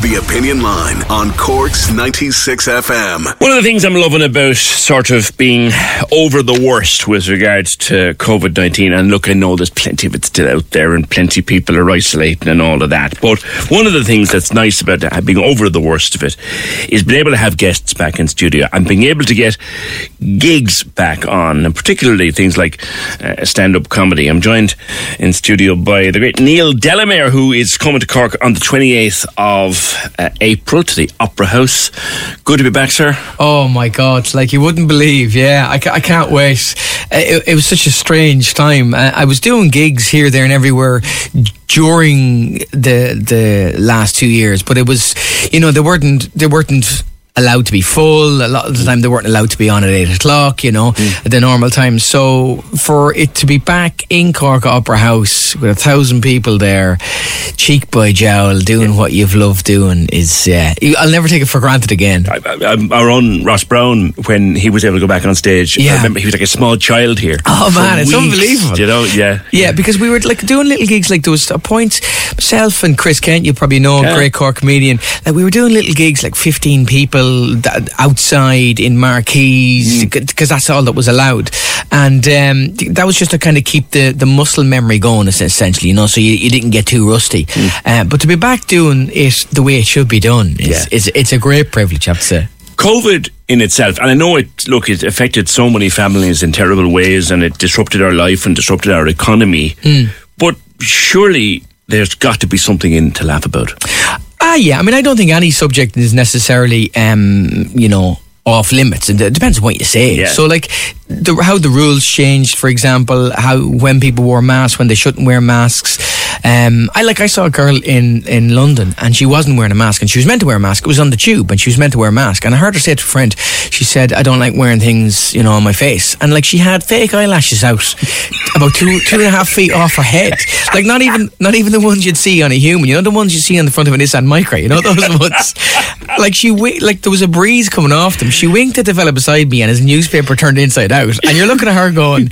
The Opinion Line on Cork's 96 FM. One of the things I'm loving about sort of being over the worst with regards to COVID 19, and look, I know there's plenty of it still out there and plenty of people are isolating and all of that. But one of the things that's nice about being over the worst of it is being able to have guests back in studio and being able to get gigs back on, and particularly things like uh, stand up comedy. I'm joined in studio by the great Neil Delamere, who is coming to Cork on the 28th of uh, April to the Opera House. Good to be back, sir. Oh my God! Like you wouldn't believe. Yeah, I, I can't wait. It, it was such a strange time. I was doing gigs here, there, and everywhere during the the last two years, but it was, you know, they weren't they weren't allowed to be full. A lot of the time, they weren't allowed to be on at eight o'clock. You know, at the normal time. So for it to be back in Cork Opera House with a thousand people there, cheek by jowl, doing what you've loved doing is. Uh, I'll never take it for granted again. I, I, our own Ross Brown, when he was able to go back on stage, I Yeah. remember he was like a small child here. Oh, man, it's weeks, unbelievable. You know, yeah. Yeah, because we were like doing little gigs. Like there was a point, myself and Chris Kent, you probably know, Yeah. great Cork comedian. Like we were doing little gigs, like fifteen people that, outside in marquees, Mm. because that's all that was allowed. And um, that was just to kind of keep the, the muscle memory going, essentially. You know, so you, you didn't get too rusty. Mm. Uh, but to be back doing it the way it should be done is Yeah. it's, it's a great privilege, I have to say. COVID in itself, and I know it. Look, it affected so many families in terrible ways, and it disrupted our life and disrupted our economy. But surely there's got to be something in to laugh about. Ah, yeah. I mean, I don't think any subject is necessarily, um, you know, off limits. It depends on what you say. Yeah. So, like, the, how the rules changed, for example, how when people wore masks, when they shouldn't wear masks. Um, I like I saw a girl in in London and she wasn't wearing a mask and she was meant to wear a mask. It was on the tube and she was meant to wear a mask. And I heard her say to a friend, she said, "I don't like wearing things, you know, on my face." And like she had fake eyelashes out, about two two and a half feet off her head. Like not even not even the ones you'd see on a human. You know the ones you see on the front of an Nissan Micra. You know those ones. Like she like there was a breeze coming off them. She winked at the fella beside me and his newspaper turned inside out. And you're looking at her going.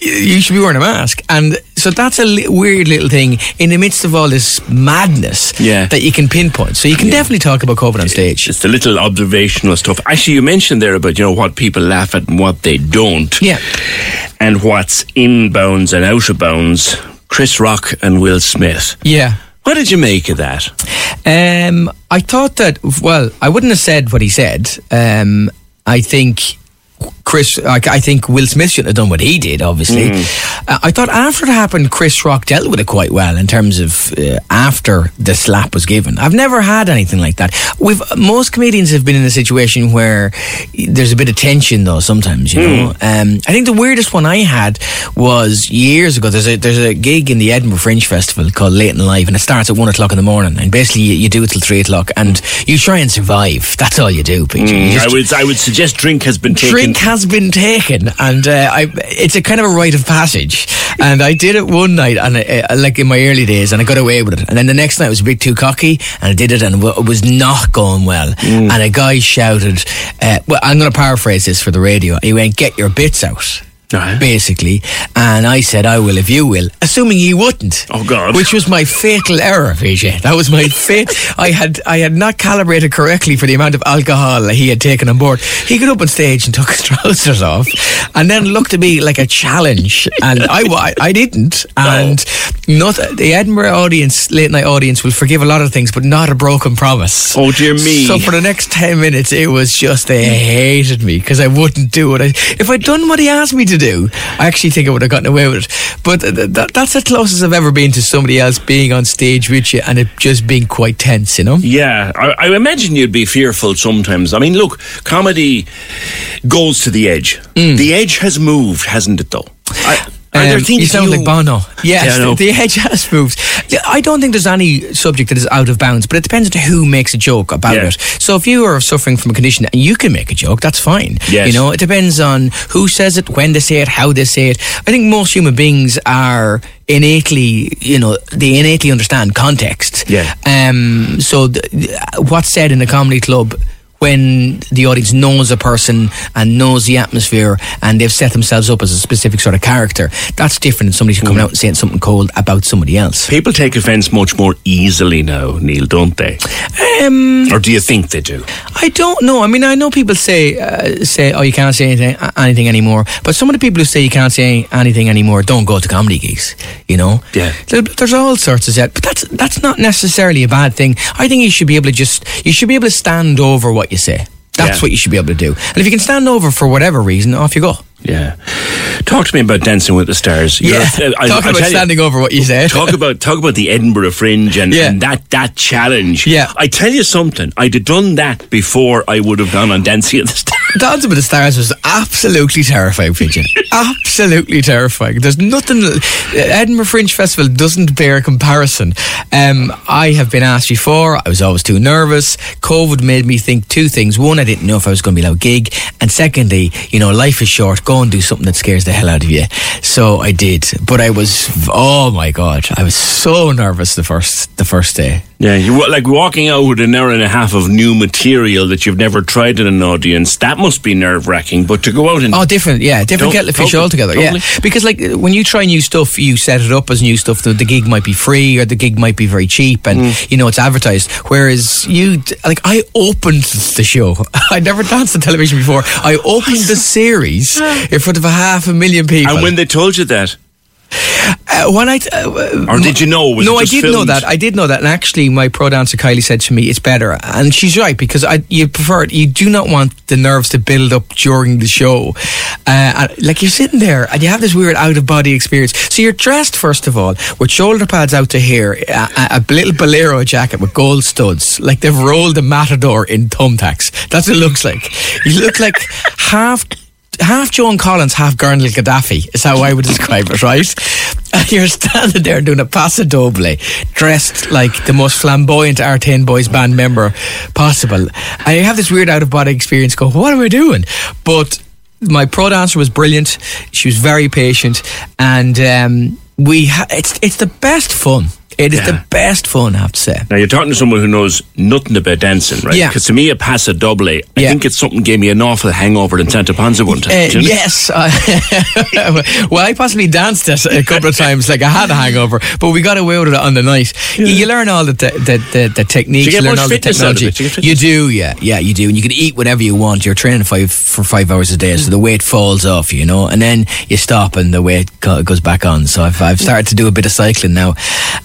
"Y- You should be wearing a mask, and so that's a li- weird little thing in the midst of all this madness Yeah. that you can pinpoint. So you can definitely talk about COVID on stage. It's the little observational stuff. Actually, you mentioned there about you know what people laugh at and what they don't. Yeah. and what's in bounds and out of bounds. Chris Rock and Will Smith. Yeah. What did you make of that? Um, I thought that. Well, I wouldn't have said what he said. Um, I think Chris. I, I think Will Smith shouldn't have done what he did. Obviously, uh, I thought after it happened, Chris Rock dealt with it quite well in terms of uh, after the slap was given. I've never had anything like that. We've most comedians have been in a situation where there's a bit of tension, though. Sometimes, you know. Um, I think the weirdest one I had was years ago. There's a there's a gig in the Edinburgh Fringe Festival called Late and Live, and it starts at one o'clock in the morning. And basically, you, you do it till three o'clock, and you try and survive. That's all you do, just I would I would suggest drink has been taken. drink has been taken, and uh, I, it's a kind of a rite of passage. And I did it one night, and uh, like in my early days, and I got away with it. And then the next night, I was a bit too cocky, and I did it, and it it was not going well. And a guy shouted, uh, "Well, I'm going to paraphrase this for the radio." He went, "Get your bits out." Right. basically. And I said, I will if you will, assuming he wouldn't. Oh, God. Which was my fatal error, PJ. That was my fate. I had I had not calibrated correctly for the amount of alcohol he had taken on board. He got up on stage and took his trousers off and then looked at me like a challenge. And I, wa- I didn't. And not, the Edinburgh audience, late night audience, will forgive a lot of things, but not a broken promise. Oh, dear me. So for the next 10 minutes, it was just they hated me because I wouldn't do it. I, if I'd done what he asked me to do, I actually think I would have gotten away with it. But th- th- that's the closest I've ever been to somebody else being on stage with you and it just being quite tense, you know? Yeah, I, I imagine you'd be fearful sometimes. I mean, look, comedy goes to the edge. Mm. The edge has moved, hasn't it, though? I, Um, things you sound like Bono. Yes, Yeah, the, the edge has moved. I don't think there's any subject that is out of bounds, but it depends on who makes a joke about Yeah. it. So if you are suffering from a condition and you can make a joke, that's fine. Yes. You know, it depends on who says it, when they say it, how they say it. I think most human beings are innately, you know, they innately understand context. Yeah. Um. So th- th- what's said in a comedy club when the audience knows a person and knows the atmosphere and they've set themselves up as a specific sort of character, that's different than somebody coming out and saying something cold about somebody else. People take offence much more easily now, Neil, don't they? Um, Or do you think they do? I don't know. I mean, I know people say uh, say, "Oh, you can't say anything anything anymore," but some of the people who say you can't say anything anymore don't go to comedy gigs. You know, Yeah. There- there's all sorts of that, but that's that's not necessarily a bad thing. I think you should be able to just you should be able to stand over what you say. That's Yeah. what you should be able to do. And if you can stand over for whatever reason, off you go. Yeah. Talk to me about Dancing with the Stars. You're- Yeah, I- I talking about tell you, standing over what you said. talk about talk about the Edinburgh Fringe and, Yeah. and that that challenge. Yeah. I tell you something. I'd have done that before I would have gone on Dancing with the Stars. Dancing with the Stars was absolutely terrifying, PJ. absolutely terrifying. There's nothing. Edinburgh Fringe Festival doesn't bear comparison. Um, I have been asked before. I was always too nervous. COVID made me think two things. One, I didn't know if I was going to be allowed a gig, and secondly, you know, life is short. Go and do something that scares the hell out of you. So I did, but I was. Oh my god, I was so nervous the first the first day. Yeah, you like walking out with an hour and a half of new material that you've never tried in an audience. That must be nerve wracking. But to go out and Oh, different, yeah, different kettle of fish totally, altogether. totally. Yeah, because like when you try new stuff, you set it up as new stuff. The, the gig might be free or the gig might be very cheap, and Mm. you know it's advertised. Whereas you, like, I opened the show. I never danced on television before. I opened the series in front of a half a million people. and when they told you that, Uh, when I, uh, Or did you know? Was no, I did know that. I did know that, and actually, my pro dancer Kylie said to me, "It's better," and she's right because I you prefer it. You do not want the nerves to build up during the show. Uh, like you're sitting there and you have this weird out of body experience. So you're dressed first of all with shoulder pads out to here, a, a, a little bolero jacket with gold studs, like they've rolled a matador in thumbtacks. That's what it looks like. You look like half half Joan Collins, half Colonel Gaddafi is how I would describe it, right? And you're standing there doing a paso doble, dressed like the most flamboyant R10 Boys band member possible. And you have this weird out of body experience go, what am I doing? But my pro dancer was brilliant. She was very patient. And um, we ha- it's, it's the best fun. It is Yeah. the best fun, I have to say. Now you're talking to someone who knows nothing about dancing, right? Yeah. Because to me, a pass a double. I Yeah. think it's something gave me an awful hangover in Santa Ponsa one time. Uh, yes. Well, I possibly danced it a couple of times, like I had a hangover, but we got away with it on the night. You, you learn all the te- the, the, the techniques, you get learn all the fitness out of technology. it? You You do, yeah, yeah, you do, and you can eat whatever you want. You're training five for five hours a day, so the weight falls off, you know, and then you stop and the weight goes back on. So I've I've started to do a bit of cycling now,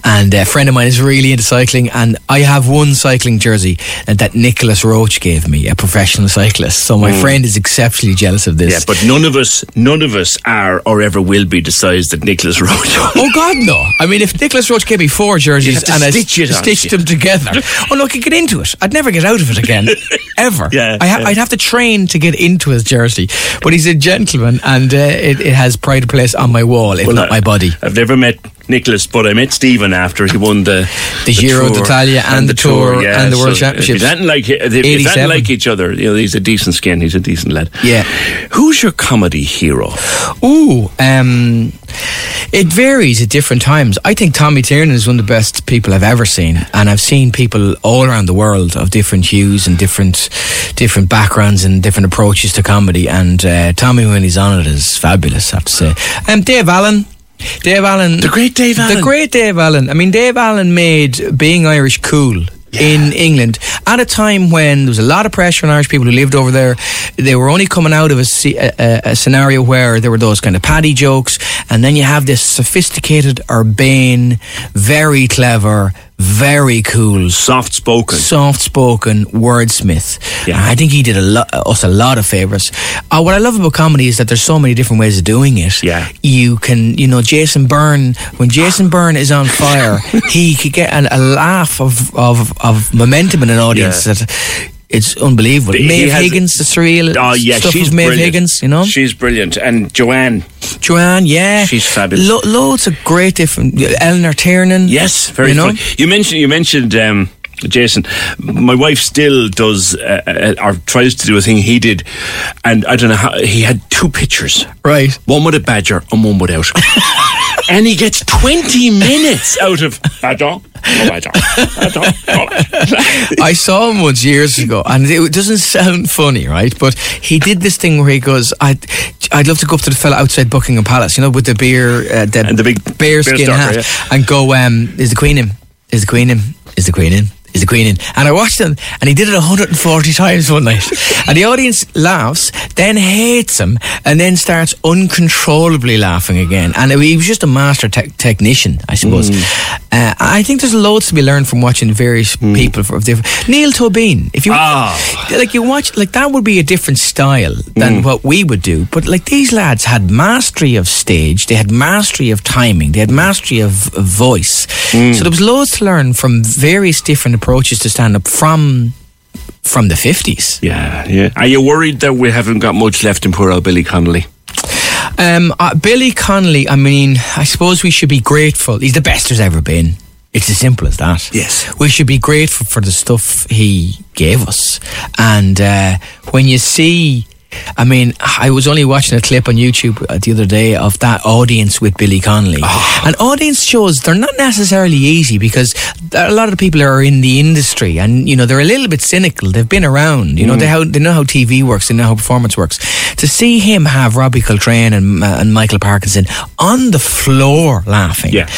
and a friend of mine is really into cycling, and I have one cycling jersey that Nicolas Roche gave me, a professional cyclist. So my friend is exceptionally jealous of this. Mm. Yeah, but none of us, none of us are or ever will be the size that Nicolas Roche. Oh God, no! I mean, if Nicolas Roche gave me four jerseys and I stitch it stitched them together, oh no, I could get into it. I'd never get out of it again, ever. Yeah, I ha- yeah. I'd have to train to get into his jersey. But he's a gentleman, and uh, it, it has pride of place on my wall, if not I- my body. I've never met Nicolas, but I met Stephen after he won the The Giro Tour d'Italia and the Tour and the World Championships. They didn't like they didn't like each other. You know, he's a decent skin. He's a decent lad. Yeah. Who's your comedy hero? Ooh, um, it varies at different times. I think Tommy Tiernan is one of the best people I've ever seen, and I've seen people all around the world of different hues and different different backgrounds and different approaches to comedy. And uh, Tommy, when he's on it, is fabulous. I have to say. Um, Dave Allen. Dave Allen, The great Dave Allen. the great Dave Allen. I mean, Dave Allen made being Irish cool. In England, at a time when there was a lot of pressure on Irish people who lived over there, they were only coming out of a, a, a- a scenario where there were those kind of paddy jokes, and then you have this sophisticated, urbane, very clever, very cool, Soft spoken. soft-spoken wordsmith. Yeah. I think he did a lot, us a lot of favors. Uh, what I love about comedy is that there's so many different ways of doing it. Yeah. you can, you know, Jason Byrne. When Jason Byrne is on fire, he could get a, a laugh of, of of momentum in an audience Yeah. that. It's unbelievable. He Maeve has- Higgins, the surreal Oh yeah, stuff she's of Maeve brilliant. Higgins, you know. she's brilliant. And Joanne, Joanne, yeah, She's fabulous. Lo- loads of great different. Eleanor Tiernan, yes, very you know? funny. You mentioned you mentioned. Um, Jason, my wife still does uh, uh, or tries to do a thing he did, and I don't know how he had two pictures, right? one with a badger and one without, and he gets twenty minutes out of badger, badger, badger. I saw him once years ago, and it doesn't sound funny, right? But he did this thing where he goes, "I'd, I'd love to go up to the fella outside Buckingham Palace, you know, with the beer, uh, the, And the big bear bear skin hat, yeah. and go, um, "Is the Queen in? Is the Queen in? Is the Queen in?" Is the Queen in? And I watched him, and he did it 140 times one night. And the audience laughs, then hates him, and then starts uncontrollably laughing again. And he was just a master te- technician, I suppose. Mm. Uh, I think there's loads to be learned from watching various people of different. Neil Tobin, if you Ah. like, you watch like that would be a different style than Mm. what we would do. But like these lads had mastery of stage, they had mastery of timing, they had mastery of, of voice. Mm. So there was loads to learn from various different approaches to stand up from from the fifties. Yeah, yeah. Are you worried that we haven't got much left in poor old Billy Connolly? Um, uh, Billy Connolly, I mean, I suppose we should be grateful. He's the best there's ever been. It's as simple as that. Yes. We should be grateful for the stuff he gave us. And uh, when you see, I mean, I was only watching a clip on YouTube uh, the other day of that audience with Billy Connolly. And audience shows, they're not necessarily easy because a lot of the people are in the industry and, you know, they're a little bit cynical. They've been around, you know, they, how, they know how TV works, they know how performance works. To see him have Robbie Coltrane and, uh, and Michael Parkinson on the floor laughing. Yeah.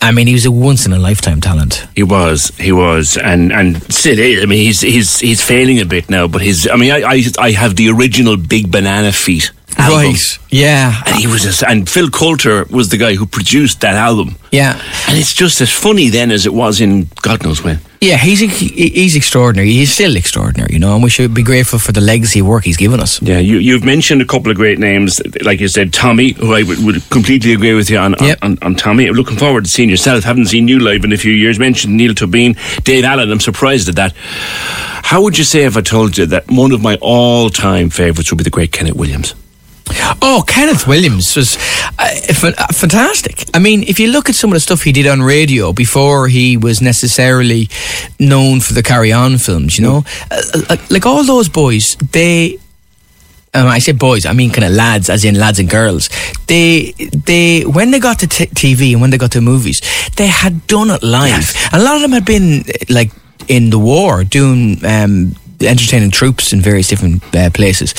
I mean, he was a once in a lifetime talent. He was, he was, and and still is. I mean, he's he's he's failing a bit now, but his. I mean, I I, I have the original Big Banana Feet album, Yeah. and he was, a, and Phil Coulter was the guy who produced that album, Yeah. and it's just as funny then as it was in God knows when. Yeah, he's he's extraordinary. He's still extraordinary, you know, and we should be grateful for the legacy work he's given us. Yeah, you you've mentioned a couple of great names, like you said, Tommy, who I would, would completely agree with you on, on, on, on Tommy. I'm looking forward to seeing yourself. Haven't seen you live in a few years. Mentioned Neil Tobin, Dave Allen. I'm surprised at that. How would you say if I told you that one of my all-time favourites would be the great Kenneth Williams? Oh, Kenneth Williams was uh, uh, fantastic. I mean, if you look at some of the stuff he did on radio before he was necessarily known for the Carry On films, you know, uh, uh, like all those boys, they. Um, I say boys, I mean kind of lads, as in lads and girls. They, they, when they got to t- TV and when they got to movies, they had done it live. And a lot of them had been uh, like in the war doing um, entertaining troops in various different uh, places.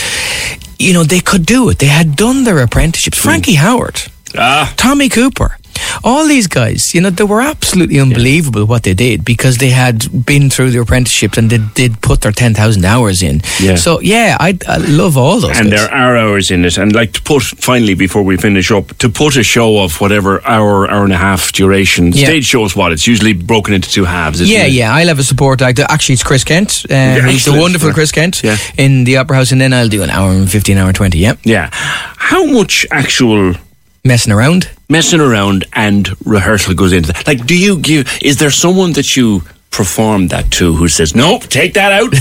You know, they could do it. They had done their apprenticeships. Frankie Howerd, Ah, Tommy Cooper, all these guys, you know, they were absolutely unbelievable what they did because they had been through their apprenticeships and they did put their 10,000 hours in. Yeah. So, yeah, I, I love all those and guys. there are hours in it. And like to put finally before we finish up, to put a show of whatever hour, hour and a half duration. Yeah. Stage shows what it's usually broken into two halves. Isn't Yeah, it? yeah. I'll have a support actor. Actually, it's Chris Kent. Uh, who's the wonderful Chris Kent Yeah. in the Opera House, and then I'll do an hour and 15, hour 20. Yep. Yeah. How much actual Messing around. messing around and rehearsal goes into that? Like, do you give? Is there someone that you performed that to who says, nope, take that out?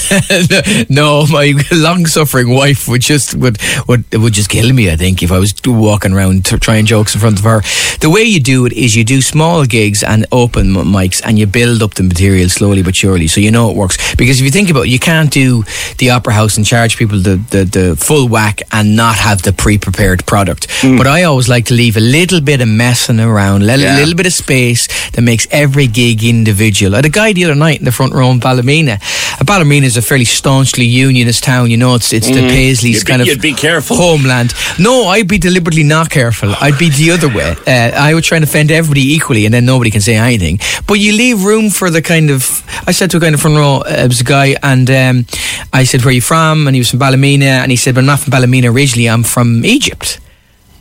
no, my long-suffering wife would just would would would just kill me. I think if I was walking around trying jokes in front of her. The way you do it is you do small gigs and open mics, and you build up the material slowly but surely, so you know it works. Because if you think about it, you can't do the opera house and charge people the the, the full whack and not have the pre-prepared product. Hmm. But I always like to leave a little bit of messing around, a little, Yeah. little bit of space that makes every gig individual. I had a guy the other night in the front row in Ballymena. Uh, Ballymena is a fairly staunchly unionist town. You know, it's it's the Paisleys Mm. You'd be- kind of you'd be careful. homeland. No, I'd be deliberately not careful. I'd be the other way. Uh, I would try and offend everybody equally, and then nobody can say anything. But you leave room for the kind of. I said to a guy in the front row, uh, it was a guy, and um, I said, "Where are you from?" And he was from Ballymena, and he said, "But I'm not from Ballymena originally. I'm from Egypt."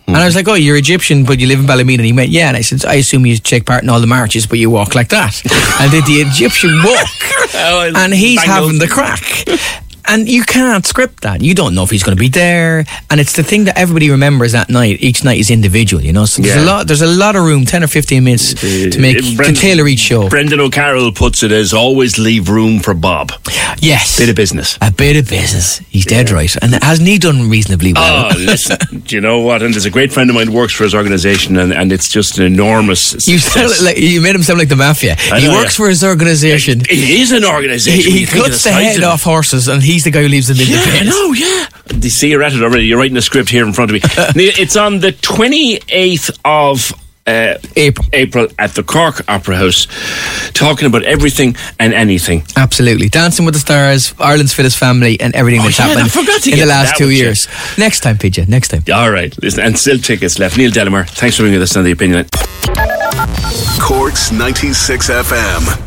Mm. And I was like, "Oh, you're Egyptian, but you live in Ballymena." And he went, "Yeah." And I said, "I assume you take part in all the marches, but you walk like that." and did the Egyptian walk, Oh, and he's bang having the crack. And you can't script that. You don't know if he's going to be there. And it's the thing that everybody remembers that night. Each night is individual, you know. So there's Yeah. a lot. There's a lot of room, ten or fifteen minutes to make Uh, to tailor each show. Brendan O'Carroll puts it as always leave room for Bob. yes, Bit of business. a bit of business. He's dead right. And hasn't he done reasonably well? Oh, listen, do you know what? And there's a great friend of mine who works for his organisation, and, and it's just an enormous. You sound like you made him sound like the mafia. He works yeah. for his organisation. It is an organisation. he of cuts the head of off horses, and he's the guy who leaves them in Yeah, the I pit. know, yeah. You see, you're at it already. You're writing a script here in front of me. It's on the 28th of uh, April. April at the Cork Opera House, talking about everything and anything. Absolutely. Dancing with the Stars, Ireland's Fittest Family, and everything Oh, that's yeah, I happened forgot to in get the last that two one, years. Next time, PJ. Next time. All right, listen, and still tickets left. Neil Delamere, thanks for being with us on the opinion. Corks 96 FM.